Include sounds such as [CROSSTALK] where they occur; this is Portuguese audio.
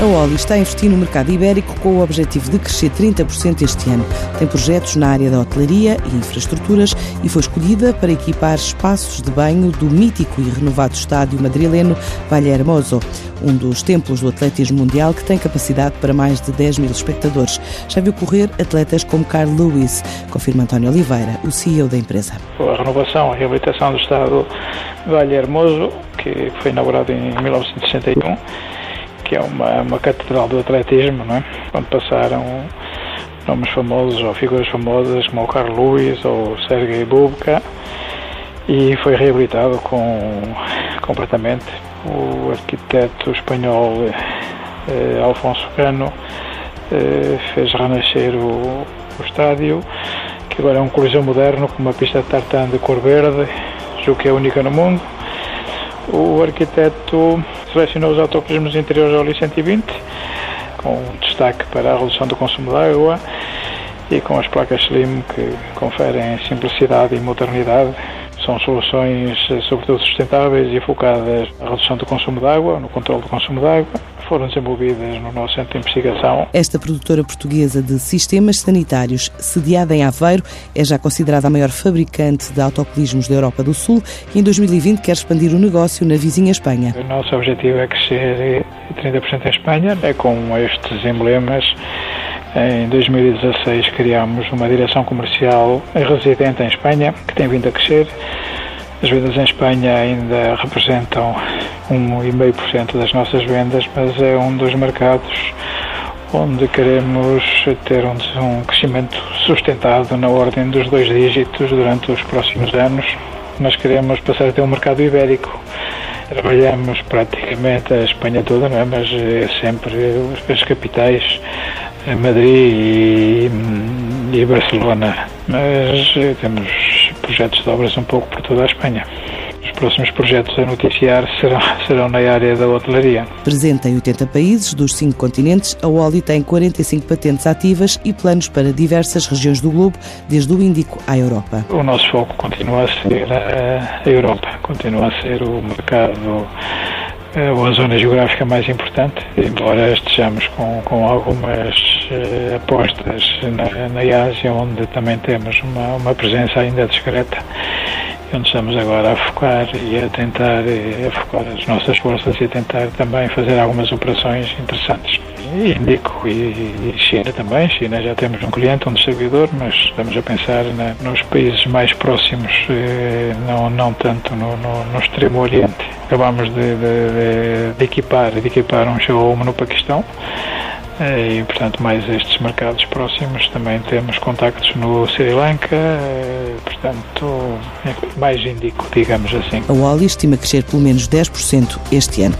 A Oli está a investir no mercado ibérico com o objetivo de crescer 30% este ano. Tem projetos na área da hotelaria e infraestruturas e foi escolhida para equipar espaços de banho do mítico e renovado estádio madrileno Valle Hermoso, um dos templos do atletismo mundial que tem capacidade para mais de 10 mil espectadores. Já viu correr atletas como Carl Lewis, confirma António Oliveira, o CEO da empresa. A renovação, a reabilitação do estádio Valle Hermoso, que foi inaugurado em 1961 que é uma, uma catedral do atletismo, não é? onde passaram nomes famosos ou figuras famosas como o Carl Lewis ou o Sergei Bubka e foi reabilitado com, completamente. O arquiteto espanhol eh, Alfonso Cano eh, fez renascer o, o estádio, que agora é um coliseu moderno com uma pista de tartan de cor verde, julgo que é única no mundo. O arquiteto selecionou os autocolismos interiores ao 120, com destaque para a redução do consumo de água e com as placas Slim que conferem simplicidade e modernidade. São soluções, sobretudo, sustentáveis e focadas na redução do consumo de água, no controle do consumo de água foram desenvolvidas no nosso centro de investigação. Esta produtora portuguesa de sistemas sanitários, sediada em Aveiro, é já considerada a maior fabricante de autocolismos da Europa do Sul e em 2020 quer expandir o negócio na vizinha Espanha. O nosso objetivo é crescer 30% em Espanha, é com estes emblemas. Em 2016 criámos uma direção comercial residente em Espanha, que tem vindo a crescer. As vendas em Espanha ainda representam 1,5% das nossas vendas, mas é um dos mercados onde queremos ter um, crescimento sustentado na ordem dos dois dígitos durante os próximos anos. Nós queremos passar a ter um mercado ibérico. Trabalhamos praticamente a Espanha toda, não é? mas é sempre as capitais, Madrid e, e Barcelona. Mas temos projetos de obras um pouco por toda a Espanha. Os próximos projetos a noticiar serão, [LAUGHS] serão na área da hotelaria. Presente em 80 países dos cinco continentes, a Oli tem 45 patentes ativas e planos para diversas regiões do globo, desde o Índico à Europa. O nosso foco continua a ser a Europa, continua a ser o mercado ou a zona geográfica mais importante, embora estejamos com, com algumas uh, apostas na, na Ásia, onde também temos uma, uma presença ainda discreta onde estamos agora a focar e a tentar eh, a focar as nossas forças e a tentar também fazer algumas operações interessantes. E indico e, e China também. China já temos um cliente, um distribuidor, mas estamos a pensar na, nos países mais próximos, eh, não, não tanto no, no, no extremo oriente. Acabamos de, de, de, equipar, de equipar um showroom no Paquistão eh, e, portanto, mais estes mercados próximos também temos contactos no Sri Lanka, eh, portanto, é mais indico, digamos assim. A Wally estima crescer pelo menos 10% este ano.